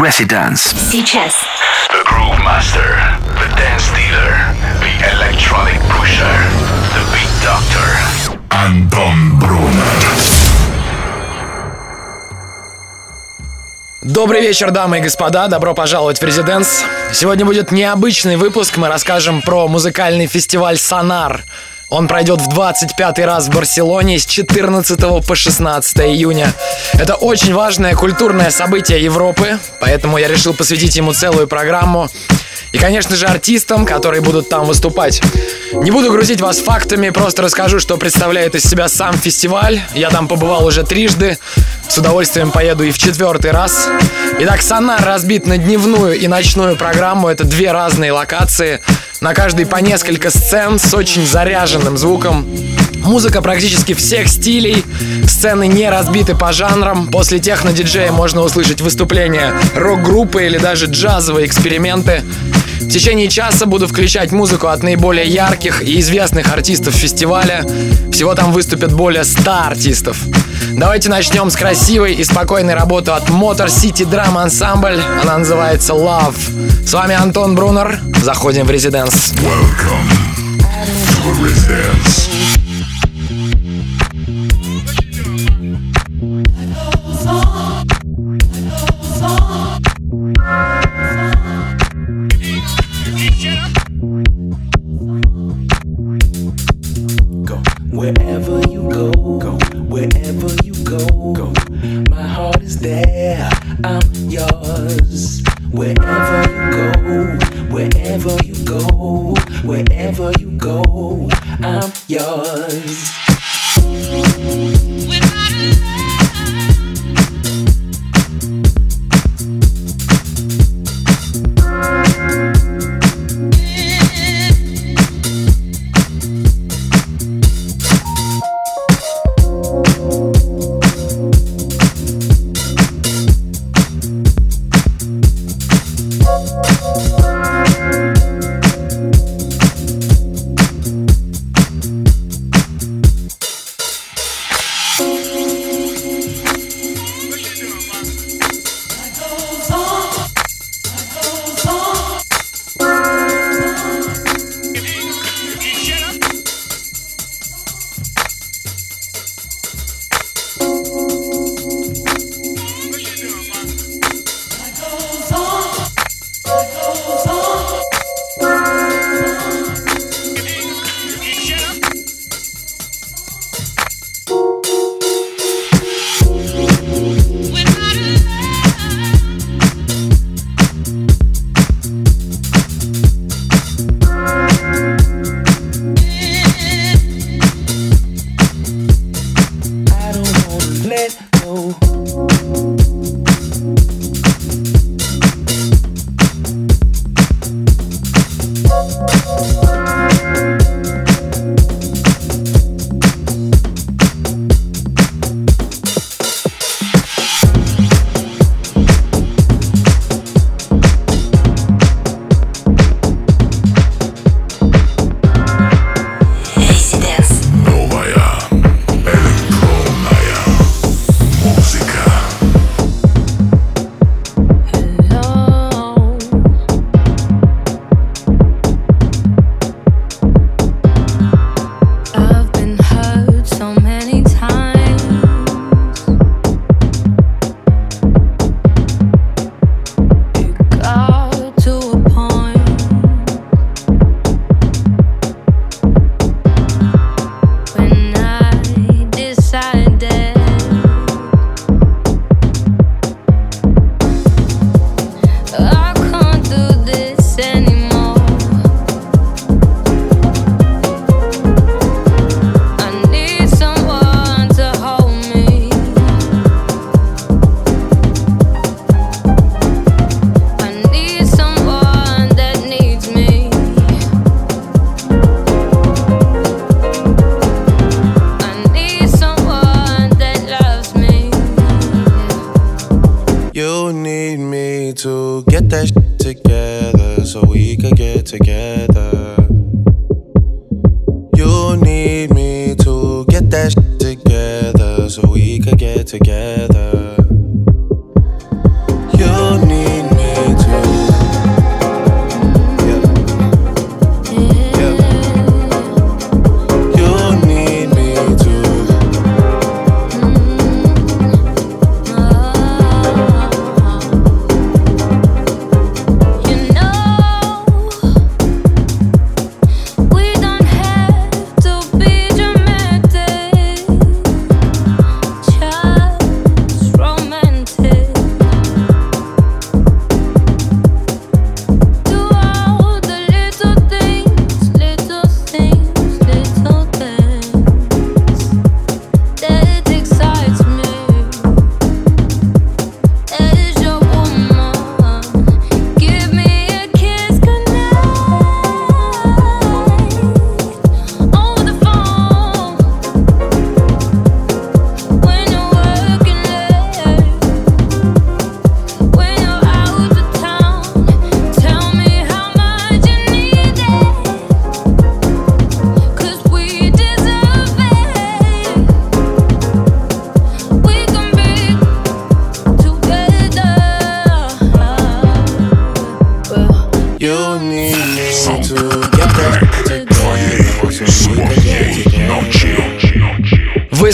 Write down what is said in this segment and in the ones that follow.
Residence. Сейчас. The Groove Master, the Dance Dealer, the Electronic Pusher, the Beat Doctor. Anton Brunner. Добрый вечер, дамы и господа, добро пожаловать в Резиденс. Сегодня будет необычный выпуск, мы расскажем про музыкальный фестиваль «Сонар». Он пройдет в 25 раз в Барселоне с 14 по 16 июня. Это очень важное культурное событие Европы, поэтому я решил посвятить ему целую программу. И, конечно же, артистам, которые будут там выступать. Не буду грузить вас фактами, просто расскажу, что представляет из себя сам фестиваль. Я там побывал уже трижды, с удовольствием поеду и в четвертый раз. Итак, Сонар разбит на дневную и ночную программу. Это две разные локации. На каждой по несколько сцен с очень заряженным звуком. Музыка практически всех стилей. Сцены не разбиты по жанрам. После техно-диджея можно услышать выступления рок-группы или даже джазовые эксперименты. В течение часа буду включать музыку от наиболее ярких и известных артистов фестиваля. Всего там выступят более 100 артистов. Давайте начнем с красивой и спокойной работы от Motor City Drum Ensemble. Она называется Love. С вами Антон Брунер. Заходим в резиденс. Welcome to Residence.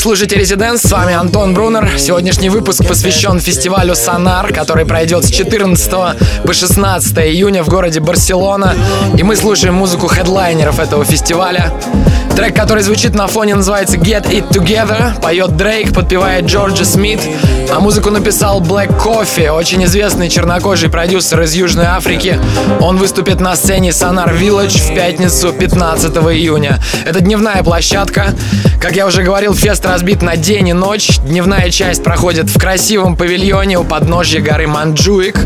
Слушаете «Резиденс», с вами Антон Брунер. Сегодняшний выпуск посвящен фестивалю «Сонар», который пройдет с 14 по 16 июня в городе Барселона. И мы слушаем музыку хедлайнеров этого фестиваля. Трек, который звучит на фоне, называется «Get It Together». Поет Дрейк, подпевает Джорджи Смит. А музыку написал Black Coffee, очень известный чернокожий продюсер из Южной Африки. Он выступит на сцене Sonar Village в пятницу 15 июня. Это дневная площадка. Как я уже говорил, фест разбит на день и ночь. Дневная часть проходит в красивом павильоне у подножья горы Манджуик.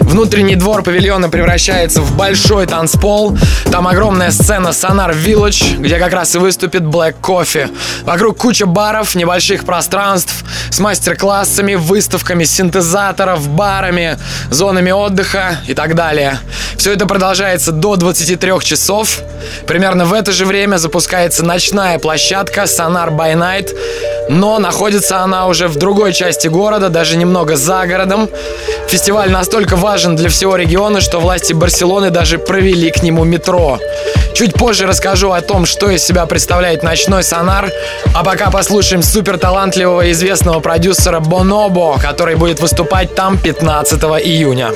Внутренний двор павильона превращается в большой танцпол. Там огромная сцена Sonar Village, где как раз и выступит Black Coffee. Вокруг куча баров, небольших пространств с мастер-классами, выставками синтезаторов, барами, зонами отдыха и так далее. Все это продолжается до 23 часов. Примерно в это же время запускается ночная площадка Sonar by Night, но находится она уже в другой части города, даже немного за городом. Фестиваль настолько важен для всего региона, что власти Барселоны даже провели к нему метро. Чуть позже расскажу о том, что из себя представляет ночной сонар, а пока послушаем супер талантливого известного продюсера Бонобо, который будет выступать там 15 июня.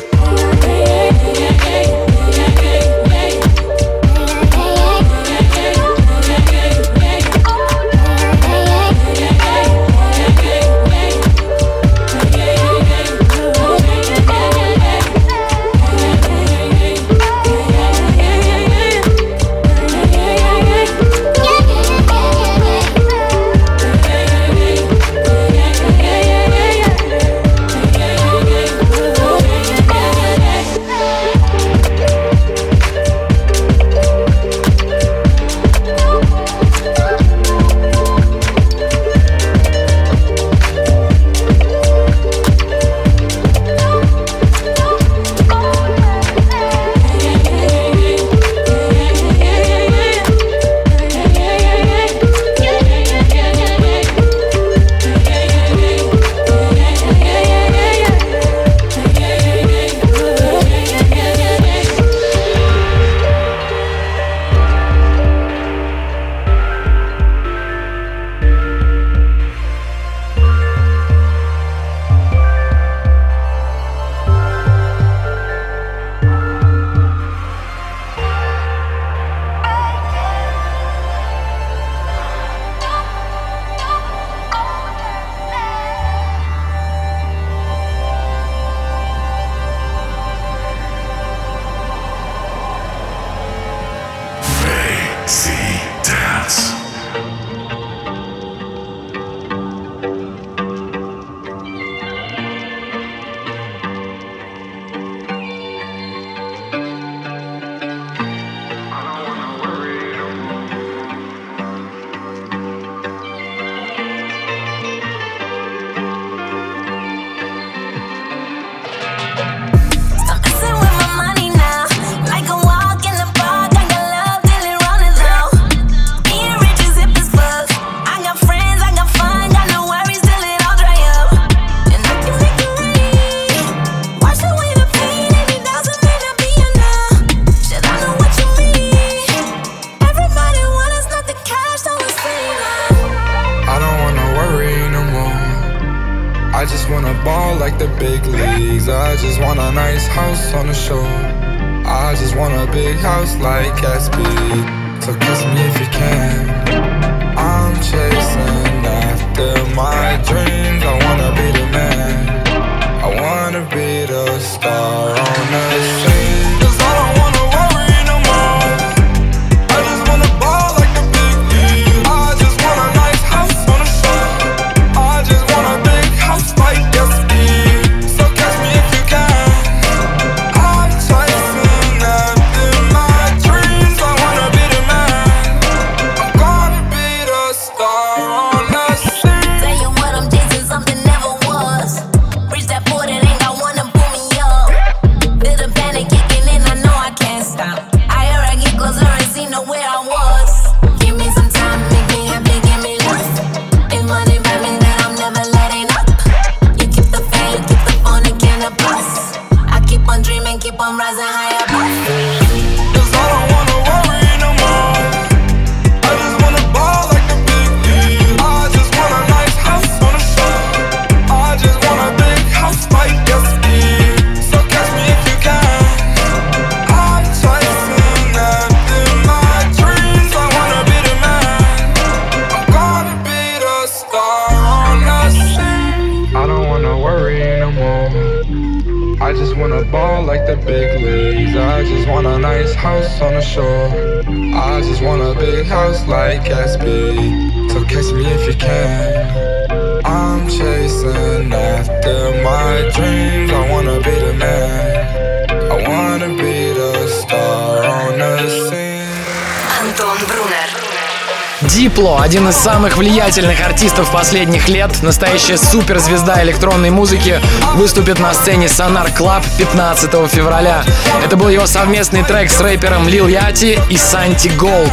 один из самых влиятельных артистов последних лет, настоящая суперзвезда электронной музыки, выступит на сцене Sonar Club 15 февраля. Это был его совместный трек с рэпером Лил Яти и Санти Голд.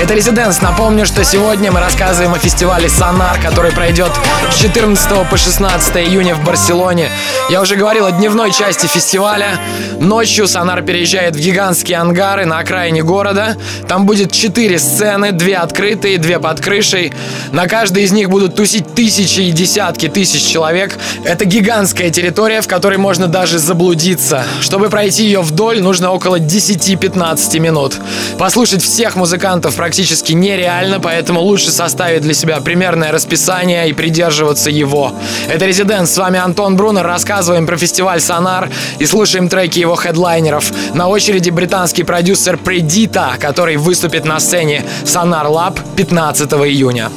Это Резиденс. Напомню, что сегодня мы рассказываем о фестивале Сонар, который пройдет с 14 по 16 июня в Барселоне. Я уже говорил о дневной части фестиваля. Ночью Сонар переезжает в гигантские ангары на окраине города. Там будет 4 сцены, 2 открытые, 2 под крышей крышей. На каждой из них будут тусить тысячи и десятки тысяч человек. Это гигантская территория, в которой можно даже заблудиться. Чтобы пройти ее вдоль, нужно около 10-15 минут. Послушать всех музыкантов практически нереально, поэтому лучше составить для себя примерное расписание и придерживаться его. Это «Резидент», с вами Антон Брунер, рассказываем про фестиваль «Сонар» и слушаем треки его хедлайнеров. На очереди британский продюсер Предита, который выступит на сцене «Сонар Лаб» 15 июня. июня.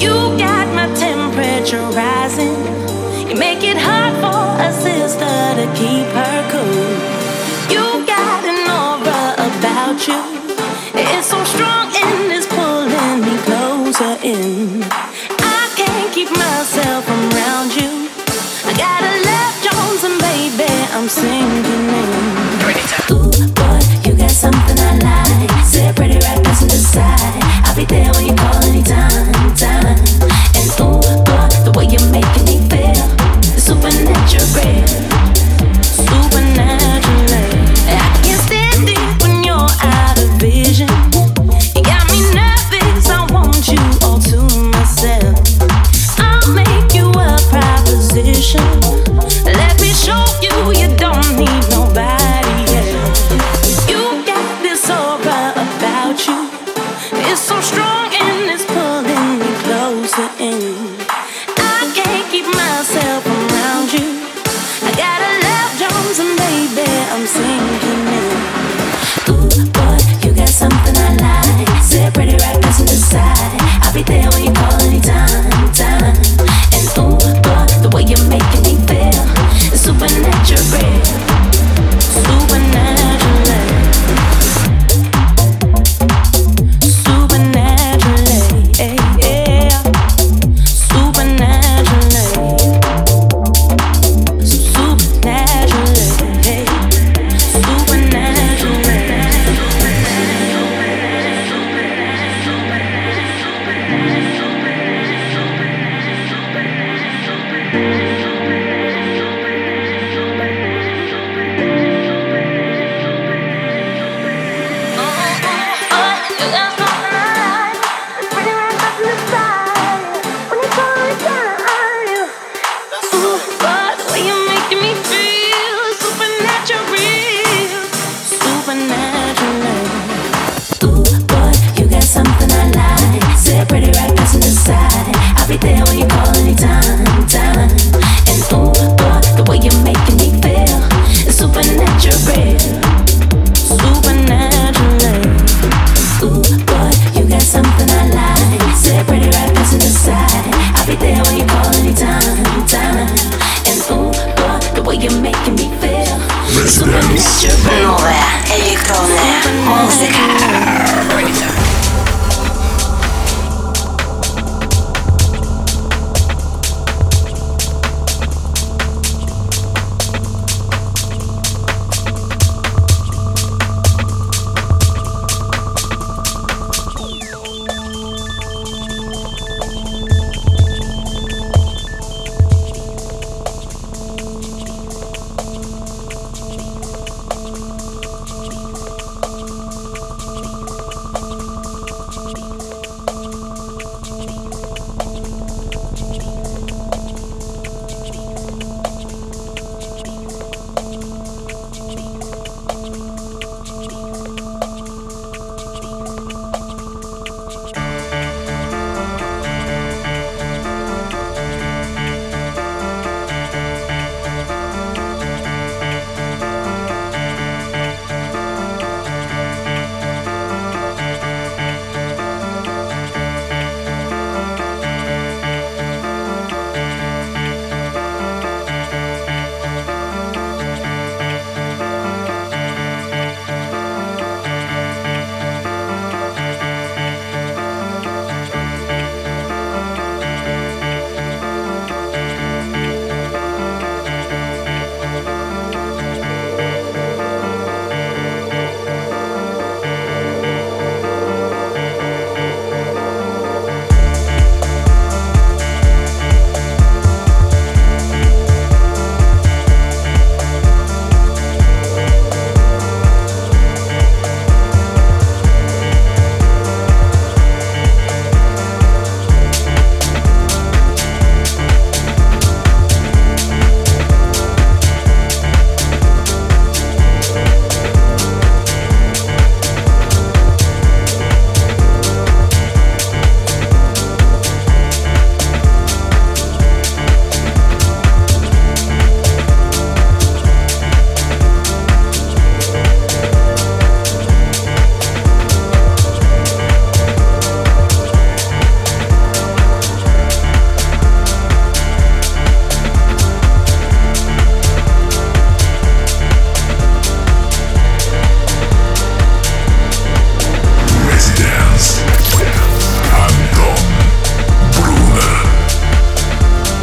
You got my temperature rising. You make it hard for a sister to keep her cool. You got an aura about you. It's so strong and it's pulling me closer in. I'm sinking. Ooh, boy, you got something I like.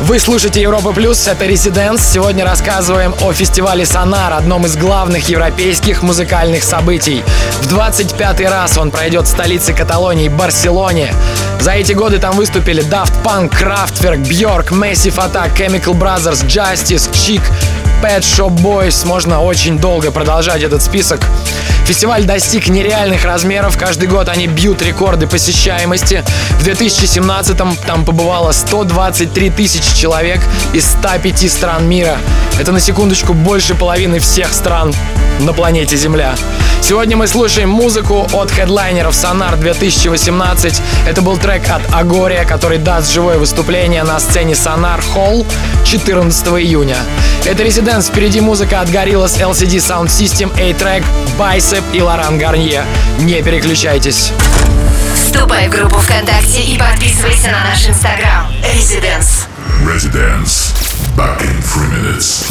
Вы слушаете Европа Плюс, это Резиденс. Сегодня рассказываем о фестивале Сонар, одном из главных европейских музыкальных событий. В 25-й раз он пройдет в столице Каталонии, Барселоне. За эти годы там выступили Daft Punk, Kraftwerk, Björk, Massive Attack, Chemical Brothers, Justice, Chic, Pet Shop Boys. Можно очень долго продолжать этот список. Фестиваль достиг нереальных размеров. Каждый год они бьют рекорды посещаемости. В 2017-м там побывало 123 тысячи человек из 105 стран мира. Это на секундочку больше половины всех стран на планете Земля. Сегодня мы слушаем музыку от хедлайнеров Sonar 2018. Это был трек от Агория, который даст живое выступление на сцене Sonar Hall 14 июня. Это Резиденс, впереди музыка от Gorillaz LCD Sound System, A-Track, Bicep и Лоран Гарнье. Не переключайтесь. Вступай в группу ВКонтакте и подписывайся на наш инстаграм. Резиденс. Residence. Back in three minutes.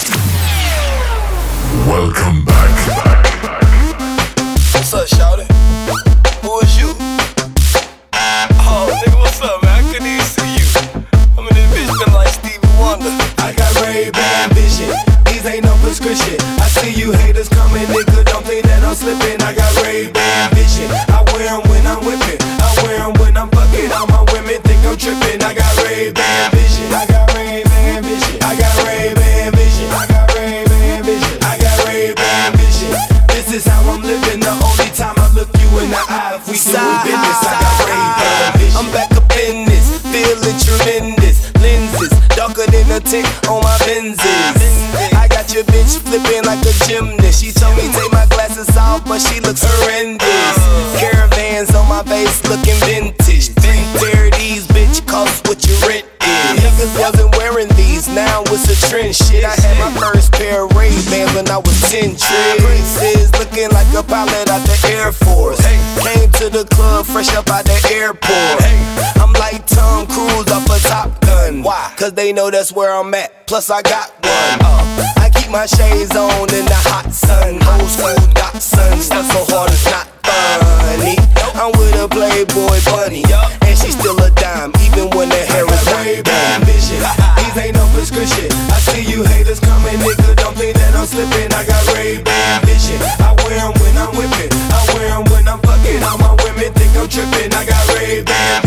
Welcome back. What's up, shawty? Who is you? Oh, nigga, what's up, man? I couldn't even see you. I'm in this bitch feeling like Stevie Wonder. I got Ray-Ban vision. These ain't no prescription. I see you haters coming, nigga. Don't think that I'm slipping. I got Ray-Ban vision. I wear 'em when I'm whipping. I wear 'em when I'm fucking. All my women think I'm tripping. I got tick on my Benzes. I got your bitch flipping like a gymnast. She told me take my glasses off, but she looks horrendous. Caravans on my face looking vintage. 330s, bitch, cost what your rent is. Niggas wasn't wearing these, now it's a trend shit. I had my first pair of Ray-Bans when I was 10 trips. Princes looking like a pilot out the Air Force. Came to the club fresh up out the airport. They know that's where I'm at. Plus I got one. I keep my shades on in the hot sun. Old school Datsun, stuff so hard it's not funny. I'm with a Playboy bunny, and she's still a dime, even when the hair is way. Vision, these ain't no prescription. I see you haters coming, nigga. Don't think that I'm slipping. I got Ray Ban vision. I wear 'em when I'm whipping. I wear 'em when I'm fucking. All my women think I'm tripping. I got Ray Ban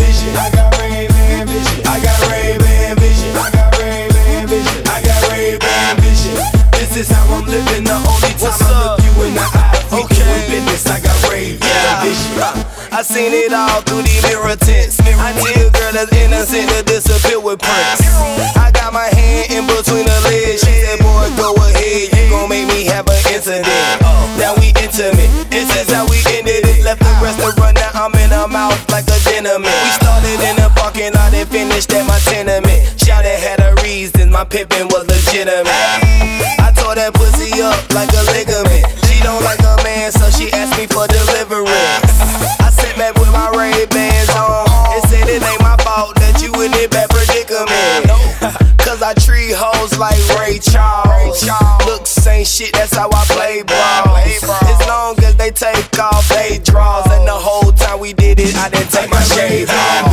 I seen it all through the mirror tints. I need a girl that's innocent to disappear with Prince. I got my hand in between her legs. She said, boy, go ahead. You gon' make me have an incident. Now we intimate. This is how we ended it. Left the restaurant, now I'm in her mouth like a gentleman. We started in the parking lot and finished at my tenement. Shout had a reason, my pimpin' was legitimate. I tore that pussy up like a ligament. Shades off.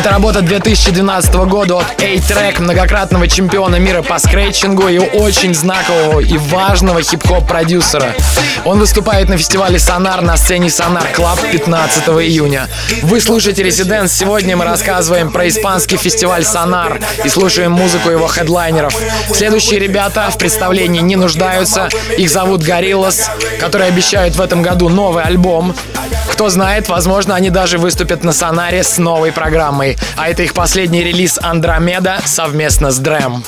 Это работа 2012 года от A-Track, многократного чемпиона мира по скретчингу и очень знакового и важного хип-хоп продюсера. Он выступает на фестивале Sónar на сцене Sónar Club 15 июня. Вы слушаете Residence. Сегодня мы рассказываем про испанский фестиваль Sónar и слушаем музыку его хедлайнеров. Следующие ребята в представлении не нуждаются. Их зовут Gorillaz, которые обещают в этом году новый альбом. Кто знает, возможно, они даже выступят на Sónar е с новой программой. А это их последний релиз Andromeda совместно с DRAM.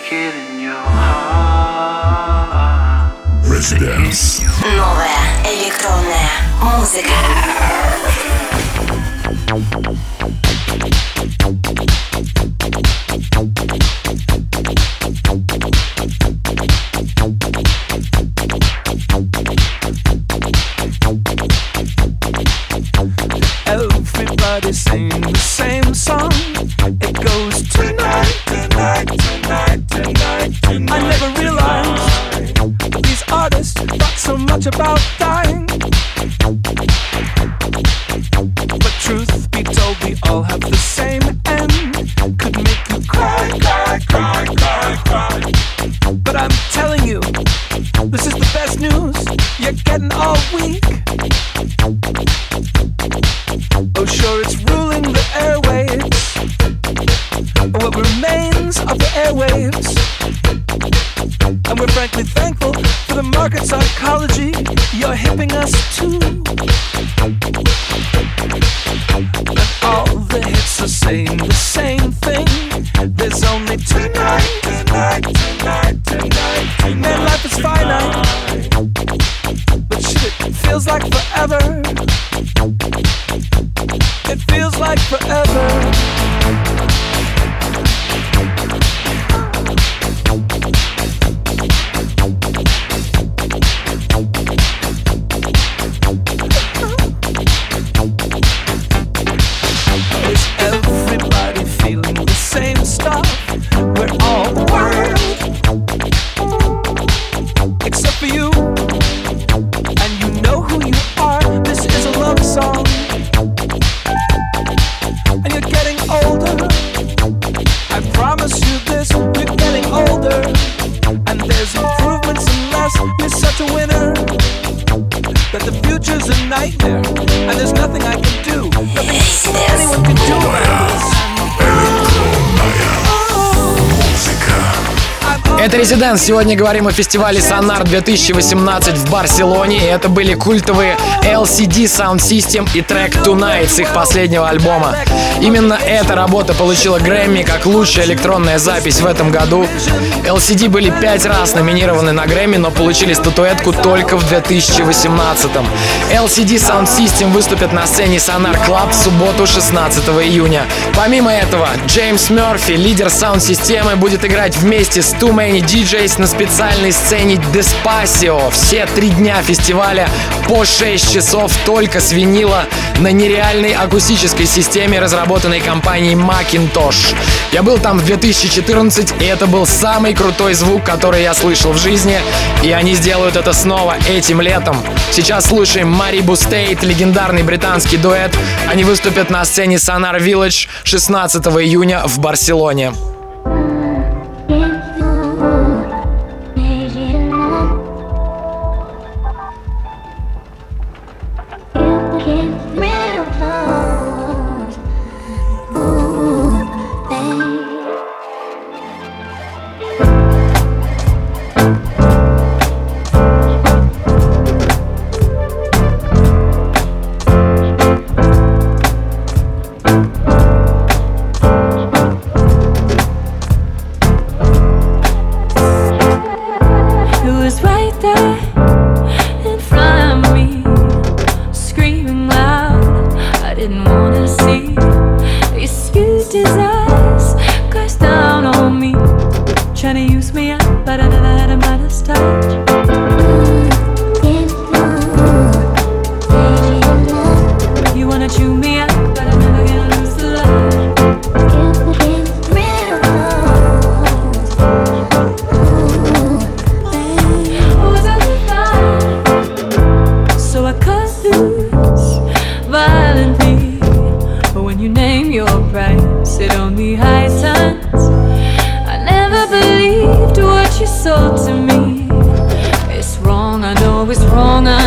Take it in your heart. Residence. Новая электронная музыка. Everybody sing the same song. It goes tonight, tonight, tonight, tonight, tonight. I never realized these artists thought so much about dying. But truth be told, we all have the Резиденс. Сегодня говорим о фестивале Sonar 2018 в Барселоне. И это были культовые LCD Sound System и трек Tonight с их последнего альбома. Именно эта работа получила Грэмми как лучшая электронная запись в этом году. LCD были пять раз номинированы на Грэмми, но получили статуэтку только в 2018. LCD Sound System выступят на сцене Sonar Club в субботу 16 июня. Помимо этого, Джеймс Мерфи, лидер саунд-системы, будет играть вместе с Too Many DJs на специальной сцене Despacio. Все три дня фестиваля по 6 часов только с винила на нереальной акустической системе, разработанной компанией Macintosh. Я был там в 2014, и это был самый крутой звук, который я слышал в жизни, и они сделают это снова этим летом. Сейчас слушаем Марибу Стейт, легендарный британский дуэт. Они выступят на сцене Sonar Village 16 июня в Барселоне.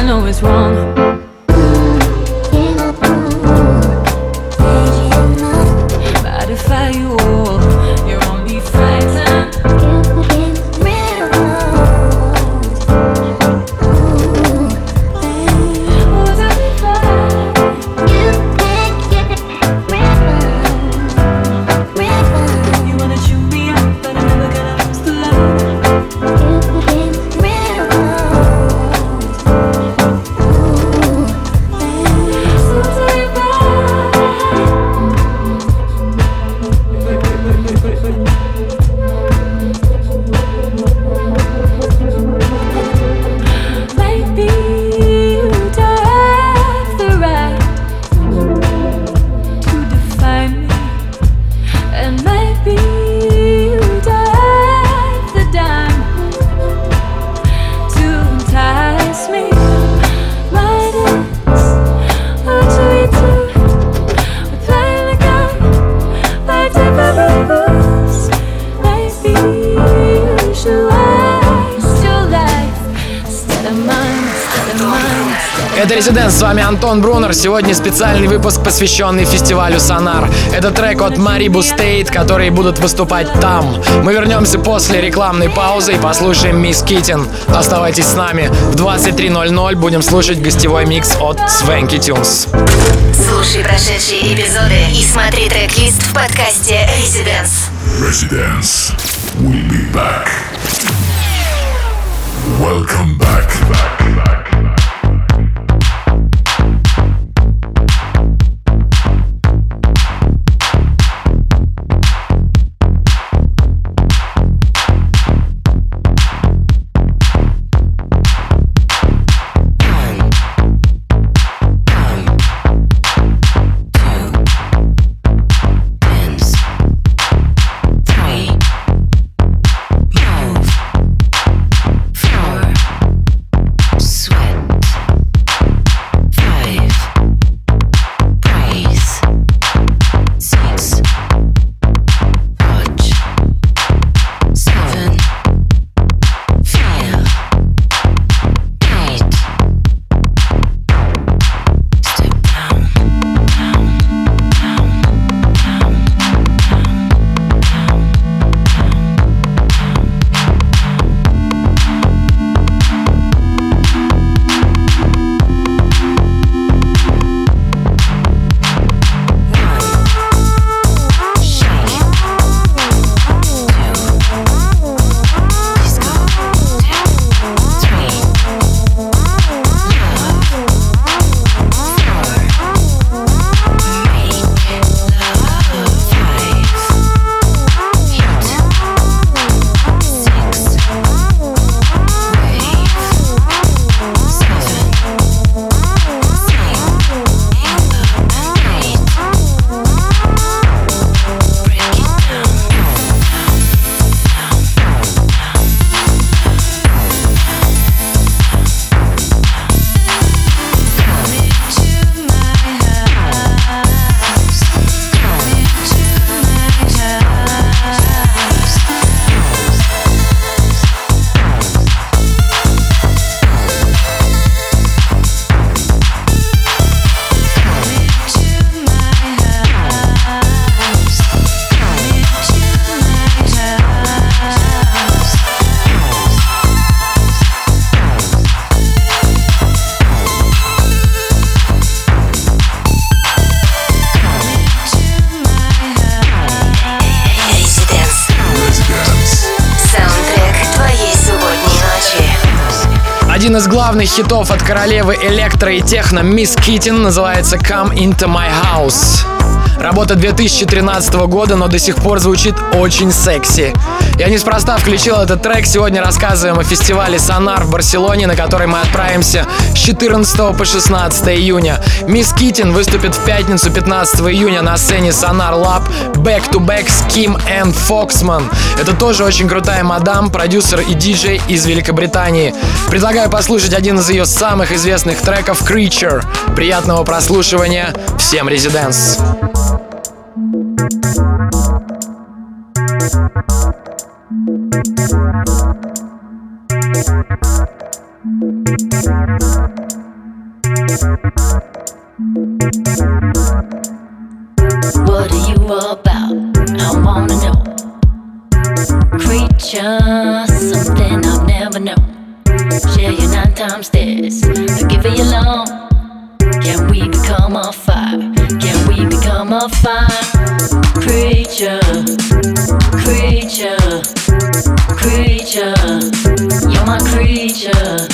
I know it's wrong. But if I you all, Антон Брунер. Сегодня специальный выпуск, посвященный фестивалю Сонар. Это трек от Марибу Стейт, которые будут выступать там. Мы вернемся после рекламной паузы и послушаем Мисс Китин. Оставайтесь с нами. В 23.00 будем слушать гостевой микс от Свенки Тюнс. Слушай прошедшие эпизоды и смотри трек-лист в подкасте Residence. Residence. We'll be back. Welcome back. back, back. Хитов от королевы электро и техно Мисс Китин называется Come Into My House. Работа 2013 года, но до сих пор звучит очень секси. Я неспроста включил этот трек. Сегодня рассказываем о фестивале Сонар в Барселоне, на который мы отправимся с 14 по 16 июня. Мисс Китин выступит в пятницу 15 июня на сцене Sonar Lab Back to Back с Ким Энн Фоксман. Это тоже очень крутая мадам, продюсер и диджей из Великобритании. Предлагаю послушать один из ее самых известных треков Creature. Приятного прослушивания всем резиденс. Something I've never known. Share your nine times this. I give you. Can we become a fire? Can we become a fire? Creature, creature, creature. You're my creature,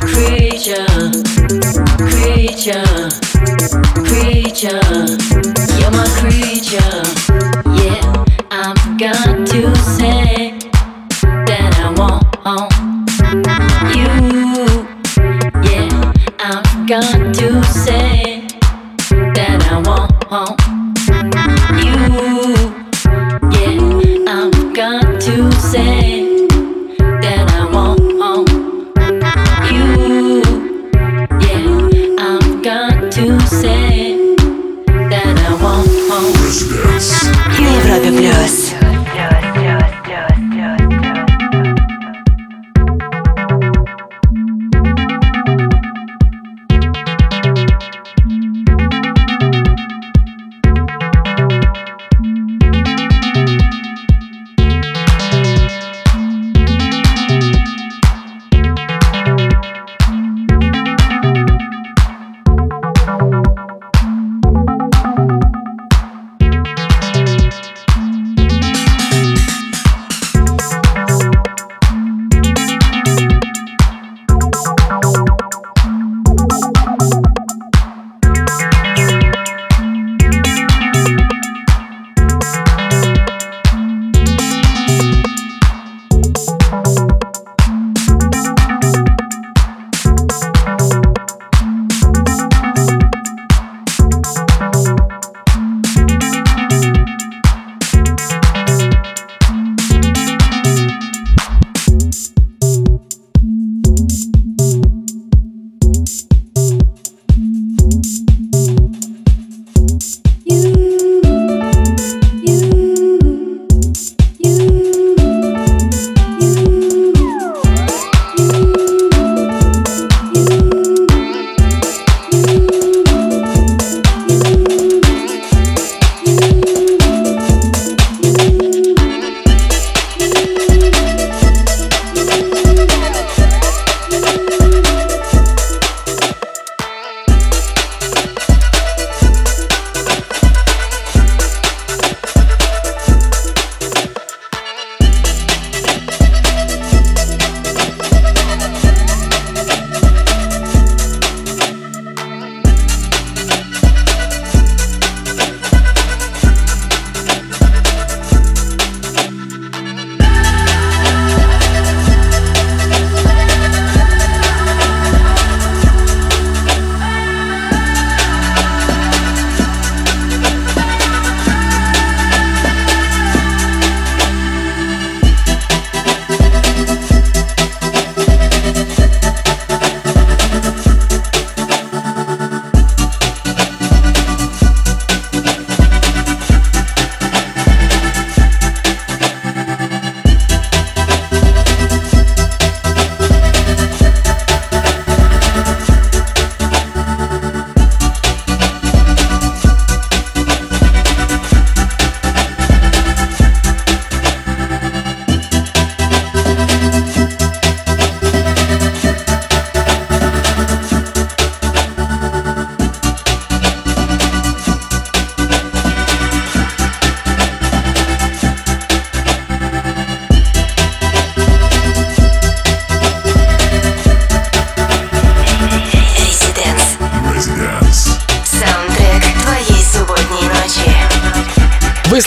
creature, creature creature. You're my creature. Yeah, I've got to say that I want got to say that I want you. Yeah, I've got to say that I want you. Yeah, I've got to say that I want Residence. Европе плюс.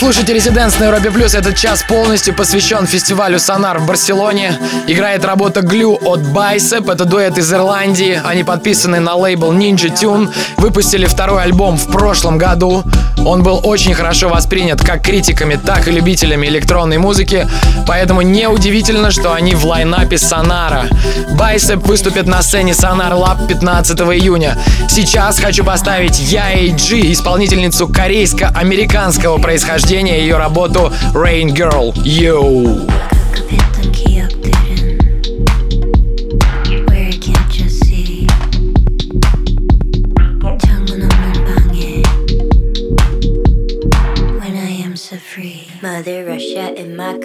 Слушаете Резиденс на Европе Плюс. Этот час полностью посвящен фестивалю Сонар в Барселоне. Играет работа Glue от Bicep. Это дуэт из Ирландии. Они подписаны на лейбл Ninja Tune. Выпустили второй альбом в прошлом году. Он был очень хорошо воспринят как критиками, так и любителями электронной музыки. Поэтому неудивительно, что они в лайнапе Сонара. Bicep выступит на сцене Sonar Lab 15 июня. Сейчас хочу поставить Яи Джи, исполнительницу корейско-американского происхождения происхождения ее работу Rain Girl. Йоу!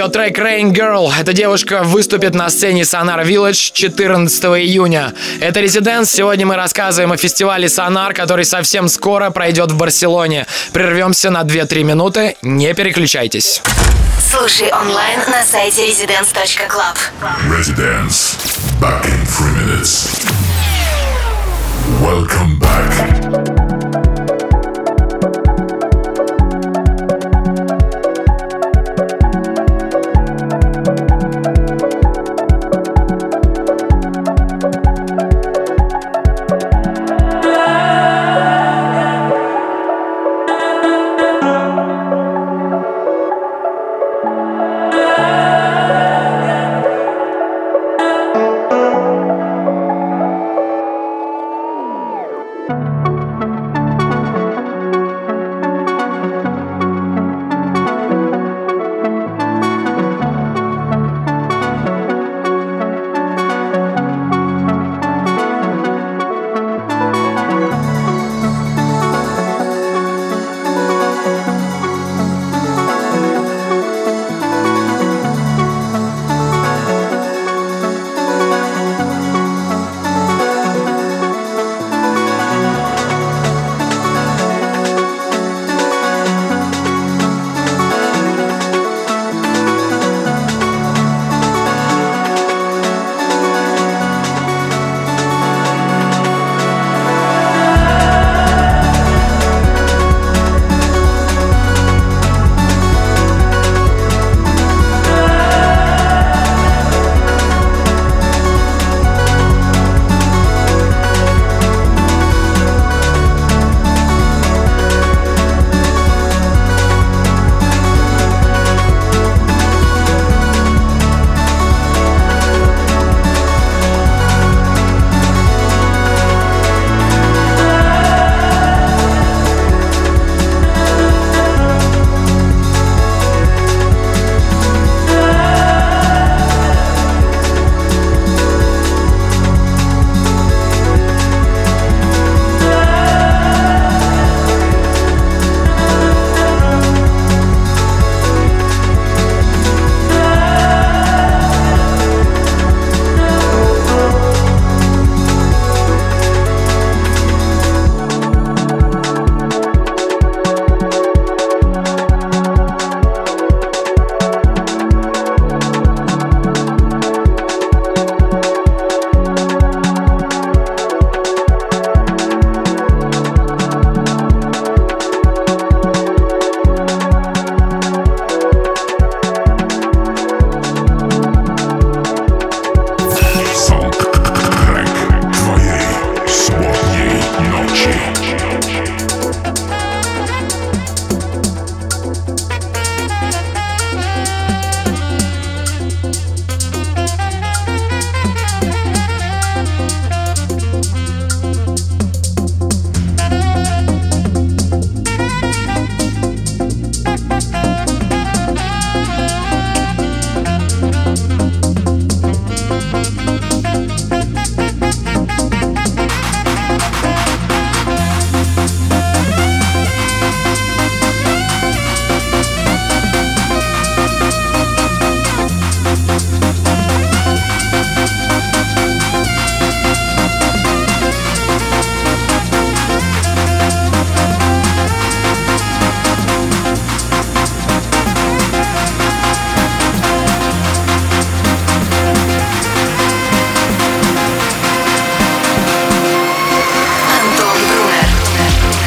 ее трек Rain Girl. Эта девушка выступит на сцене Sonar Village 14 июня. Это Резиденс. Сегодня мы рассказываем о фестивале Sonar, который совсем скоро пройдет в Барселоне. Прервемся на 2-3 минуты. Не переключайтесь. Слушай онлайн на сайте residence.club. Residence. Back in three minutes. Welcome back.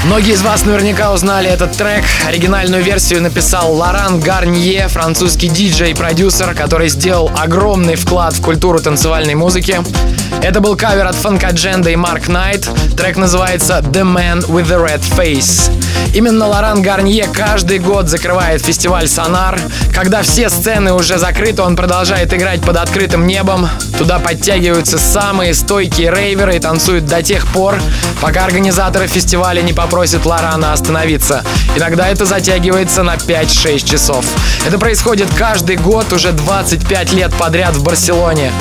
Многие из вас наверняка узнали этот трек. Оригинальную версию написал Лоран Гарнье, французский диджей и продюсер, который сделал огромный вклад в культуру танцевальной музыки. Это был кавер от Фанка Дженда и Марк Найт. Трек называется The Man with the Red Face. Именно Лоран Гарнье каждый год закрывает фестиваль Сонар. Когда все сцены уже закрыты, он продолжает играть под открытым небом. Туда подтягиваются самые стойкие рейверы и танцуют до тех пор, пока организаторы фестиваля не попросят Лорана остановиться. Иногда это затягивается на 5-6 часов. Это происходит каждый год уже 25 лет подряд в Барселоне.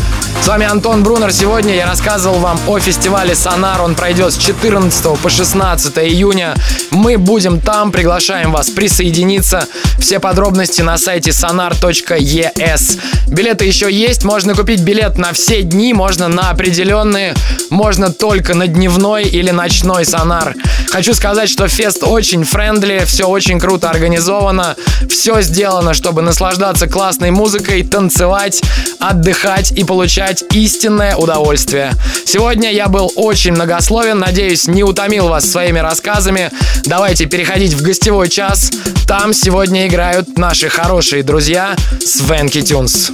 С вами Антон Брунер. Сегодня я рассказывал вам о фестивале Сонар. Он пройдет с 14 по 16 июня. Мы будем там, приглашаем вас присоединиться. Все подробности на сайте sonar.es. Билеты еще есть, можно купить билет на все дни, можно на определенные, можно только на дневной или ночной Сонар. Хочу сказать, что фест очень friendly, все очень круто организовано, все сделано, чтобы наслаждаться классной музыкой, танцевать, отдыхать и получать истинное удовольствие. Сегодня я был очень многословен, надеюсь, не утомил вас своими рассказами. Давайте переходить в гостевой час. Там сегодня играют наши хорошие друзья Swanky Tunes.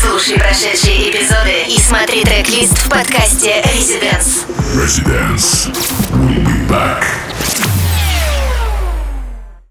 Слушай прошедшие эпизоды и смотри трек-лист в подкасте Residence. Residence. We'll be back.